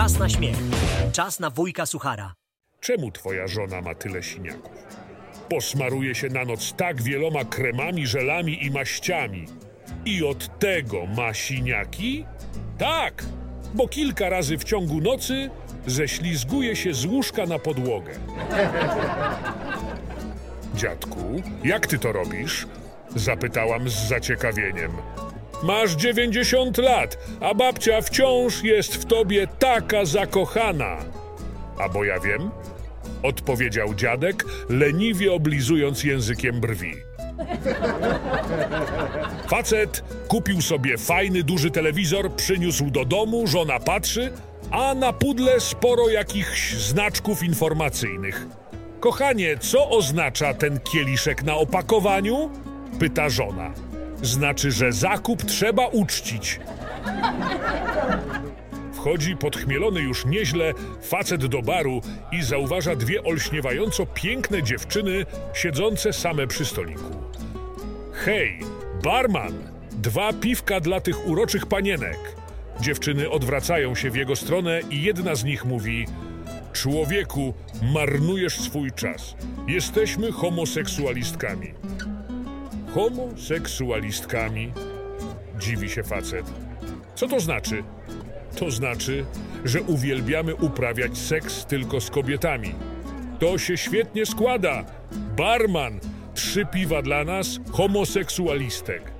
Czas na śmiech. Czas na wujka suchara. Czemu twoja żona ma tyle siniaków? Posmaruje się na noc tak wieloma kremami, żelami i maściami. I od tego ma siniaki? Tak, bo kilka razy w ciągu nocy ześlizguje się z łóżka na podłogę. Dziadku, jak ty to robisz? Zapytałam z zaciekawieniem. Masz 90 lat, a babcia wciąż jest w tobie taka zakochana. A bo ja wiem? Odpowiedział dziadek, leniwie oblizując językiem brwi. Facet kupił sobie fajny, duży telewizor, przyniósł do domu, żona patrzy, a na pudle sporo jakichś znaczków informacyjnych. Kochanie, co oznacza ten kieliszek na opakowaniu? Pyta żona. Znaczy, że zakup trzeba uczcić. Wchodzi podchmielony już nieźle facet do baru i zauważa dwie olśniewająco piękne dziewczyny siedzące same przy stoliku. Hej, barman! Dwa piwka dla tych uroczych panienek. Dziewczyny odwracają się w jego stronę i jedna z nich mówi: Człowieku, marnujesz swój czas. Jesteśmy homoseksualistkami. Homoseksualistkami? Dziwi się facet. Co to znaczy? To znaczy, że uwielbiamy uprawiać seks tylko z kobietami. To się świetnie składa. Barman, trzy piwa dla nas, homoseksualistek.